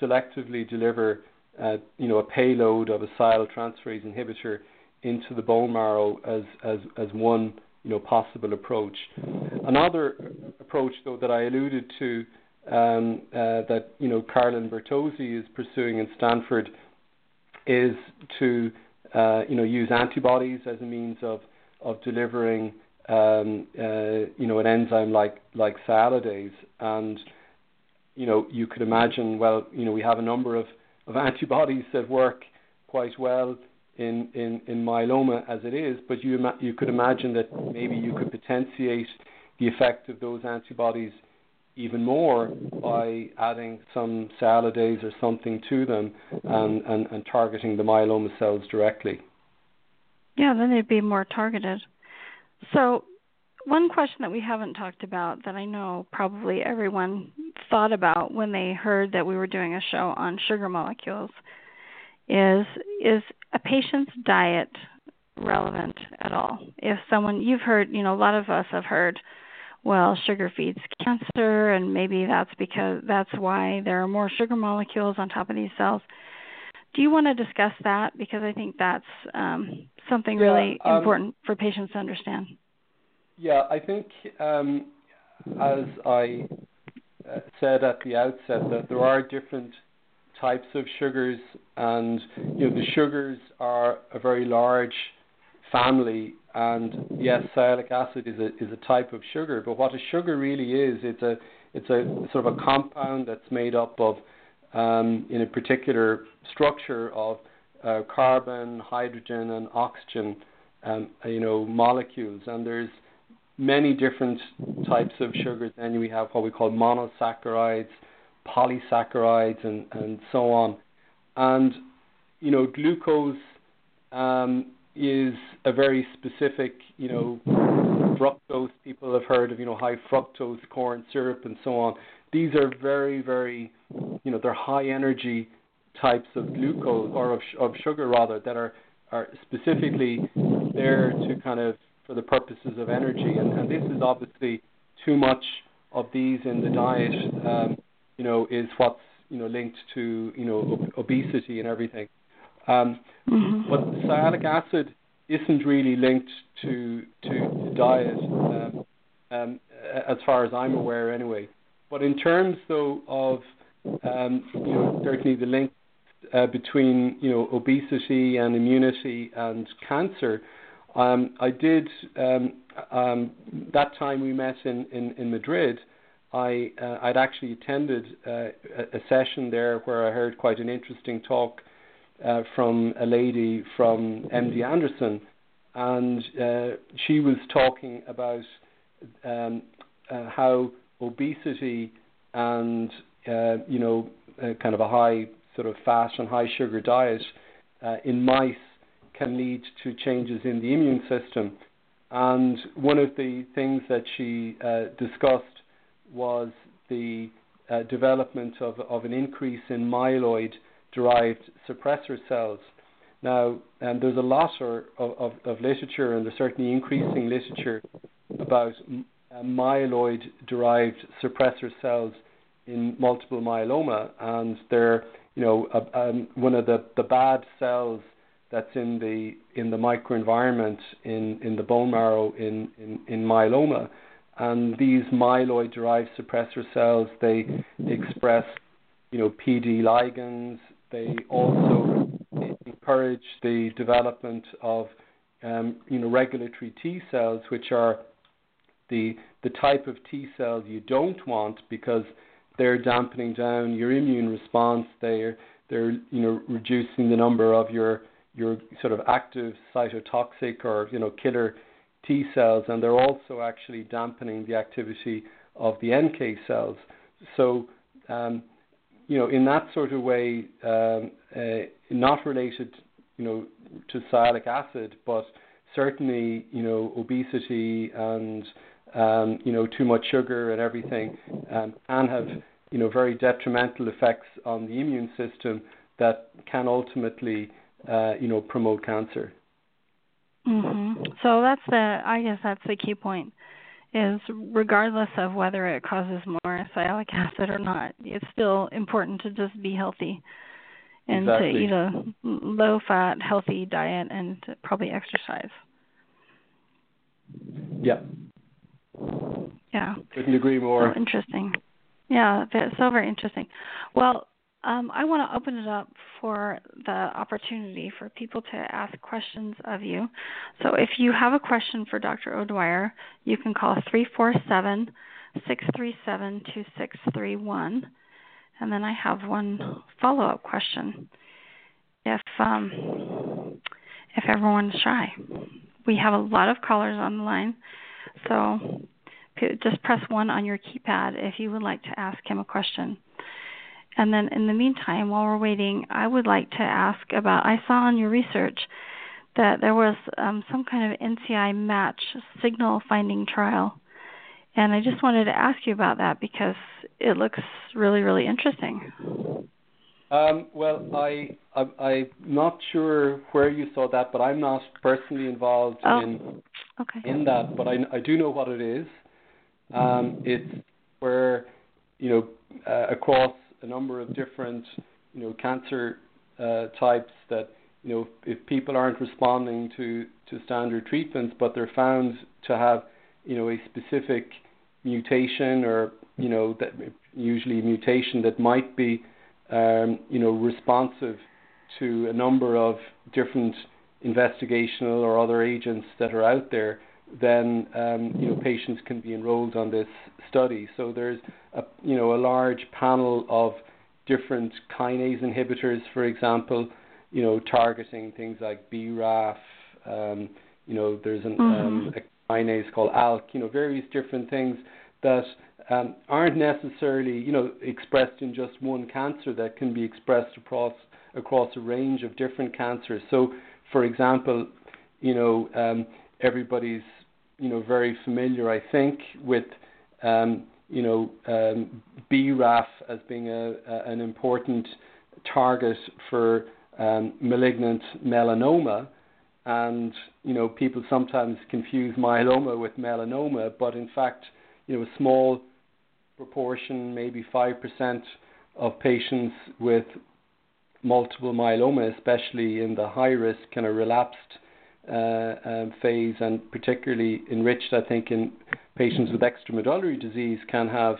selectively deliver uh, you know, a payload of a sialyltransferase inhibitor into the bone marrow as, as, as one you know, possible approach. Another approach, though, that I alluded to um, uh, that you know Carolyn Bertozzi is pursuing in Stanford is to uh, you know use antibodies as a means of of delivering um, uh, you know an enzyme like like sialidase, and you know you could imagine well you know we have a number of of antibodies that work quite well in, in, in myeloma as it is, but you, you could imagine that maybe you could potentiate the effect of those antibodies even more by adding some sialidase or something to them and, and, and targeting the myeloma cells directly. Yeah, then they'd be more targeted. So, one question that we haven't talked about that I know probably everyone thought about when they heard that we were doing a show on sugar molecules is is a patient's diet relevant at all. If someone you've heard, you know, a lot of us have heard, well, sugar feeds cancer, and maybe that's because that's why there are more sugar molecules on top of these cells. Do you want to discuss that? Because I think that's um, something yeah, really um, important for patients to understand. Yeah, I think um, as I uh, said at the outset that there are different types of sugars, and you know the sugars are a very large family. And yes, sialic acid is a is a type of sugar, but what a sugar really is, it's a it's a sort of a compound that's made up of um, in a particular structure of uh, carbon, hydrogen, and oxygen, um, you know, molecules. And there's many different types of sugars. Then we have what we call monosaccharides, polysaccharides, and, and so on. And you know, glucose um, is a very specific, you know, fructose. People have heard of, you know, high fructose corn syrup and so on. These are very, very, you know, they're high energy types of glucose or of, of sugar rather that are are specifically there to kind of for the purposes of energy. And, and this is obviously too much of these in the diet. Um, you know, is what's you know linked to you know ob- obesity and everything. Um, mm-hmm. But sialic acid isn't really linked to to diet, um, um, as far as I'm aware, anyway. But in terms though of um, you know certainly the link uh, between you know obesity and immunity and cancer. Um, I did um, um, that time we met in, in, in Madrid. I uh, I'd actually attended uh, a, a session there where I heard quite an interesting talk uh, from a lady from MD Anderson, and uh, she was talking about um, uh, how obesity and uh, you know kind of a high sort of fast and high sugar diet in mice can lead to changes in the immune system. And one of the things that she discussed was the development of, of an increase in myeloid derived suppressor cells. Now, um, there's a lot of, of, of, literature, and there's certainly increasing literature about uh, myeloid derived suppressor cells in multiple myeloma, and they're you know uh, um, one of the, the bad cells that's in the in the microenvironment in, in the bone marrow in, in, in myeloma. And these myeloid derived suppressor cells they express you know PD ligands, they also encourage the development of um, you know regulatory T cells, which are the the type of T cells you don't want because they're dampening down your immune response. They're they're you know reducing the number of your your sort of active cytotoxic or you know killer T cells, and they're also actually dampening the activity of the NK cells. So um, you know, in that sort of way, um, uh, not related, you know, to sialic acid, but certainly, you know, obesity and um, you know, too much sugar and everything um, can have, you know, very detrimental effects on the immune system that can ultimately, uh, you know, promote cancer. Mm-hmm. So that's the, I guess that's the key point is regardless of whether it causes more sialic acid or not, it's still important to just be healthy and exactly. to eat a low fat, healthy diet and probably exercise. Yeah. Yeah. Couldn't agree more. So interesting. Yeah, so very interesting. Well, um, I want to open it up for the opportunity for people to ask questions of you. So if you have a question for Dr. O'Dwyer, you can call 347 637 2631. And then I have one follow up question. If, um, if everyone's shy, we have a lot of callers on the line. So just press 1 on your keypad if you would like to ask him a question. And then in the meantime, while we're waiting, I would like to ask about I saw in your research that there was um, some kind of NCI match signal finding trial. And I just wanted to ask you about that because it looks really, really interesting. Um, well, I, I am not sure where you saw that, but I'm not personally involved oh, in okay. in that. But I I do know what it is. Um, it's where you know uh, across a number of different you know cancer uh, types that you know if people aren't responding to to standard treatments, but they're found to have you know a specific mutation or you know that usually mutation that might be um, you know, responsive to a number of different investigational or other agents that are out there, then um, you know patients can be enrolled on this study. So there's a you know a large panel of different kinase inhibitors, for example, you know targeting things like BRAF. Um, you know there's an, mm-hmm. um, a kinase called ALK. You know various different things that um, aren't necessarily, you know, expressed in just one cancer that can be expressed across across a range of different cancers. So, for example, you know, um, everybody's, you know, very familiar, I think, with, um, you know, um, BRAF as being a, a, an important target for um, malignant melanoma. And, you know, people sometimes confuse myeloma with melanoma, but in fact, you know, a small proportion, maybe 5% of patients with multiple myeloma, especially in the high risk kind of relapsed phase, and particularly enriched, I think, in patients with extramedullary disease, can have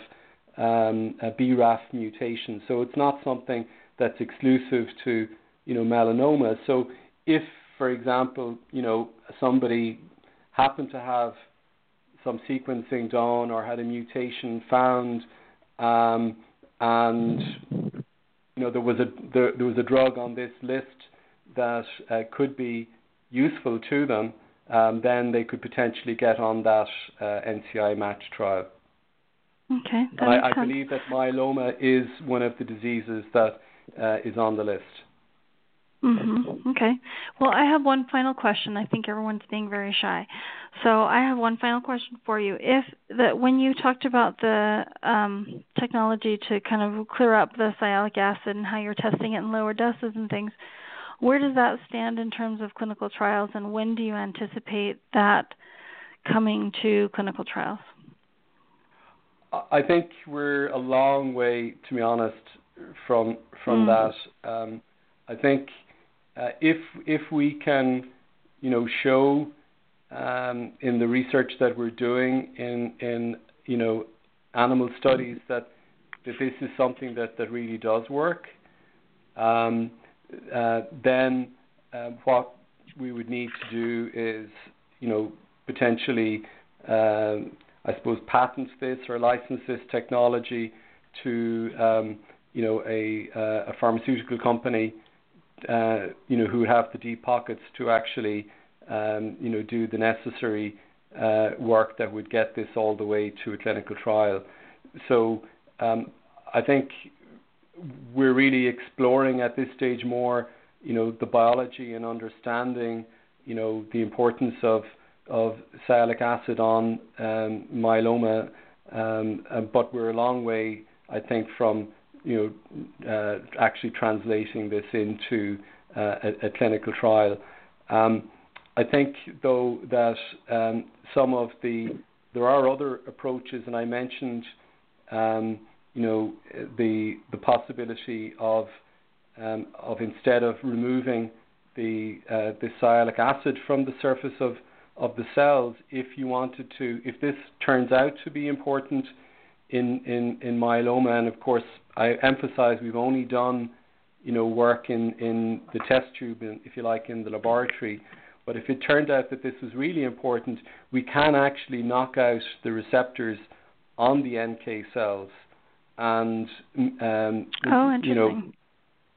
um, a BRAF mutation. So it's not something that's exclusive to you know melanoma. So if, for example, you know somebody happened to have some sequencing done or had a mutation found, um, and you know there was a there, there was a drug on this list that uh, could be useful to them, um, then they could potentially get on that uh, NCI match trial. Okay. I, I believe that myeloma is one of the diseases that uh, is on the list. Mm-hmm. Okay. Well, I have one final question. I think everyone's being very shy, so I have one final question for you. If that when you talked about the um, technology to kind of clear up the sialic acid and how you're testing it in lower doses and things, where does that stand in terms of clinical trials, and when do you anticipate that coming to clinical trials? I think we're a long way, to be honest, from from mm. that. Um, I think uh, if if we can, you know, show um, in the research that we're doing in in you know animal studies that that this is something that that really does work, um, then uh, what we would need to do is you know potentially um, I suppose patent this or license this technology to um, you know a, uh, a pharmaceutical company uh, you know, who would have the deep pockets to actually, um, you know, do the necessary uh, work that would get this all the way to a clinical trial. So um, I think we're really exploring at this stage more, you know, the biology and understanding, you know, the importance of of sialic acid on um, myeloma, um, but we're a long way, I think, from you know, uh, actually translating this into uh, a, a, clinical trial. Um, I think, though, that um, some of the there are other approaches, and I mentioned, um, you know, the the possibility of um, of instead of removing the uh, the sialic acid from the surface of of the cells, if you wanted to, if this turns out to be important in, in, in myeloma, and of course I emphasize we've only done you know work in, in the test tube, in, if you like, in the laboratory. But if it turned out that this was really important, we can actually knock out the receptors on the NK cells, and um, oh, you know,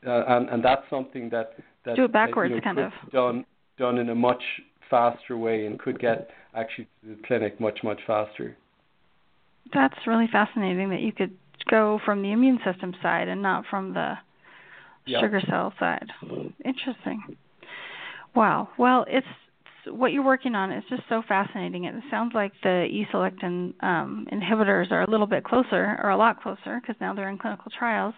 uh, and, and that's something that that do it backwards, uh, you know, kind of done done in a much faster way and could get actually to the clinic much much faster. That's really fascinating that you could go from the immune system side and not from the sugar cell side. Interesting. Wow. Well, it's what you're working on is just so fascinating. It sounds like the E-selectin um, inhibitors are a little bit closer, or a lot closer, because now they're in clinical trials.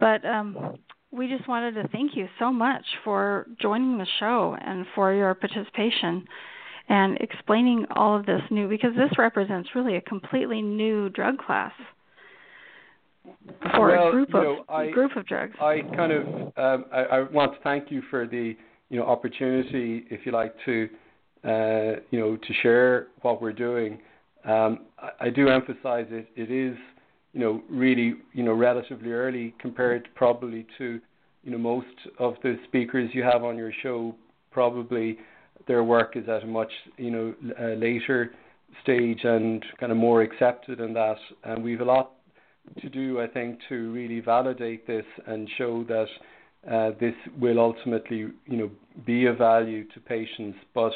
But um, we just wanted to thank you so much for joining the show and for your participation and explaining all of this new because this represents really a completely new drug class for well, a group you of know, I, group of drugs. I kind of um, I, I want to thank you for the you know opportunity, if you like, to uh, you know to share what we're doing. Um, I, I do emphasize it. It is you know really you know relatively early compared probably to you know most of the speakers you have on your show. Probably their work is at a much you know uh, later stage and kind of more accepted in that. And we've a lot to do, I think, to really validate this and show that Uh, this will ultimately, you know, be of value to patients. But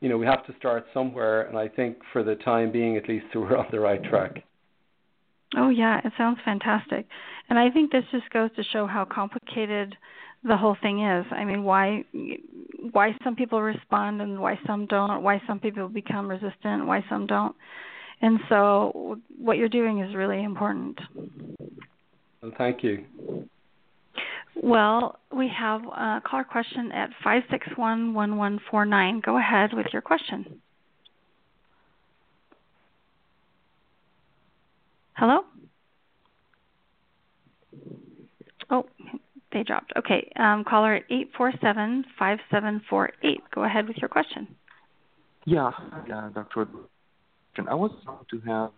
you know, we have to start somewhere, and I think for the time being, at least, we're on the right track. Oh yeah, it sounds fantastic, and I think this just goes to show how complicated the whole thing is. I mean, why why some people respond and why some don't, why some people become resistant, why some don't. And so what you're doing is really important. Well, thank you. Well, we have a caller question at 5611149. Go ahead with your question. Hello? Oh, they dropped. Okay, um, caller at 847 5748. Go ahead with your question. Yeah, uh, Dr. I was found to have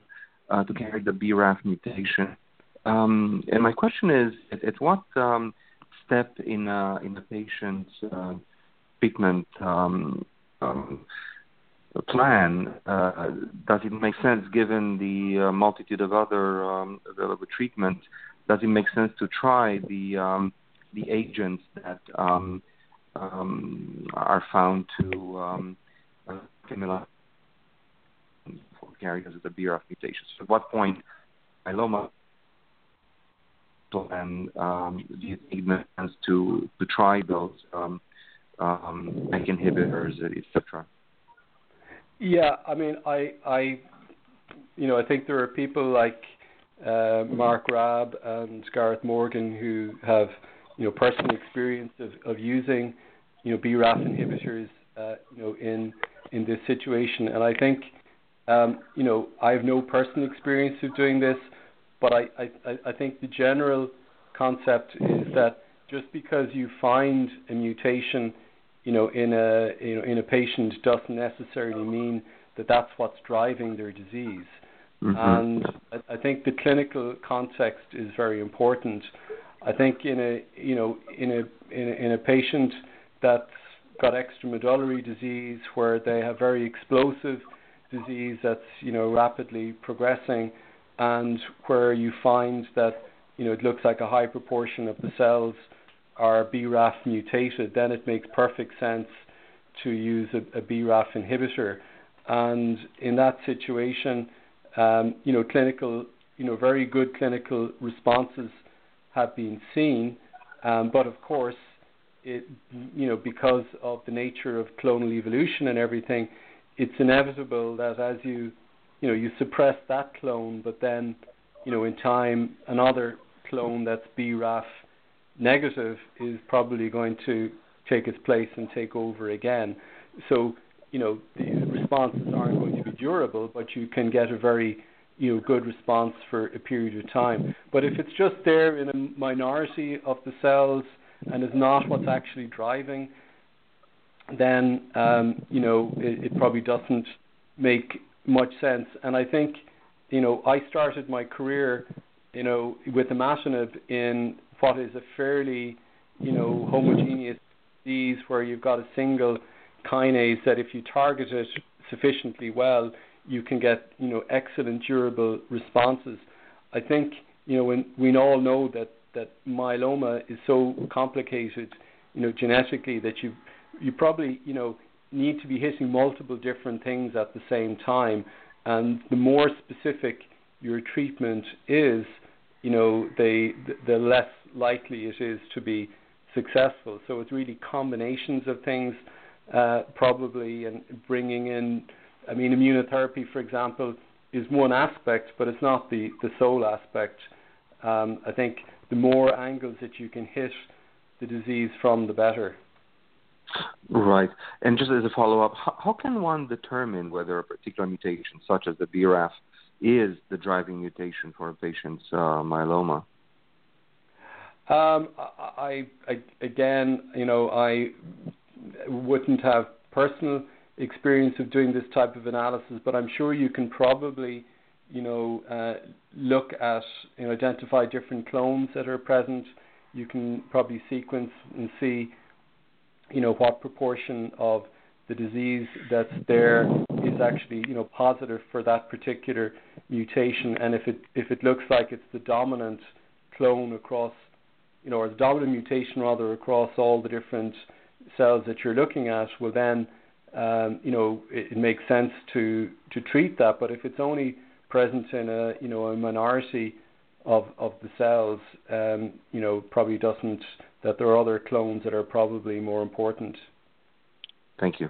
uh, to carry the BRAF mutation. Um, and my question is, at, at what um, step in a, in a patient's uh, treatment um, um, plan uh, does it make sense, given the uh, multitude of other um, available treatments, does it make sense to try the um, the agents that um, um, are found to stimulate for carriers of the BRAF mutations. At what point myeloma and um, do you think it makes sense to try those um, um, MEK inhibitors, etc.? Yeah, I mean, I, you know, I think there are people like uh, Marc Raab and Gareth Morgan who have you know, personal experience of, using, you know, BRAF inhibitors, uh, you know, in in this situation. And I think, um, you know, I have no personal experience of doing this, but I, I, I think the general concept is that just because you find a mutation, you know, in a you know in a patient doesn't necessarily mean that that's what's driving their disease. Mm-hmm. And I, I think the clinical context is very important. I think in a you know in a in a, in a patient that's got extramedullary disease where they have very explosive disease that's you know rapidly progressing and where you find that you know it looks like a high proportion of the cells are BRAF mutated, then it makes perfect sense to use a, a BRAF inhibitor. And in that situation, um, you know, clinical, you know, very good clinical responses have been seen. Um, but of course, it, you know, because of the nature of clonal evolution and everything, it's inevitable that as you, you know, you suppress that clone, but then, you know, in time, another clone that's BRAF negative is probably going to take its place and take over again. So, you know, the responses aren't going to be durable, but you can get a very you know good response for a period of time. But if it's just there in a minority of the cells and is not what's actually driving, then um, you know it, it probably doesn't make much sense. And I think you know I started my career you know with imatinib in what is a fairly you know homogeneous disease where you've got a single kinase that if you target it sufficiently well you can get you know excellent durable responses. I think you know when we all know that that myeloma is so complicated, you know genetically that you you probably you know need to be hitting multiple different things at the same time, and the more specific your treatment is, you know the the less likely it is to be successful. So it's really combinations of things, uh, probably, and bringing in I mean, immunotherapy, for example, is one aspect, but it's not the, the sole aspect. um, I think the more angles that you can hit the disease from, the better. Right. And just as a follow-up, how, how can one determine whether a particular mutation, such as the BRAF, is the driving mutation for a patient's uh, myeloma? Um, I, I, again, you know, I wouldn't have personal experience of doing this type of analysis, but I'm sure you can probably, you know, uh, look at, you know, identify different clones that are present. You can probably sequence and see, you know, what proportion of the disease that's there is actually, you know, positive for that particular mutation, and if it if it looks like it's the dominant clone across, you know, or the dominant mutation rather across all the different cells that you're looking at, well then, um, you know, it, it makes sense to to treat that. But if it's only present in a you know a minority of of the cells, um, you know, probably doesn't that there are other clones that are probably more important. Thank you.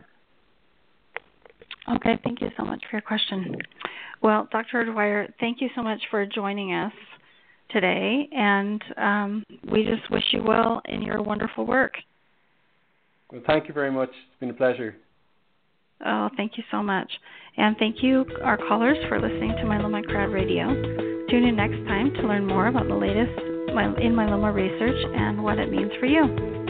Okay, thank you so much for your question. Well, Dr. Dwyer, thank you so much for joining us today, and um, we just wish you well in your wonderful work. Well, thank you very much. It's been a pleasure. Oh, thank you so much. And thank you, our callers, for listening to Myeloma Crowd Radio. Tune in next time to learn more about the latest in myeloma research and what it means for you.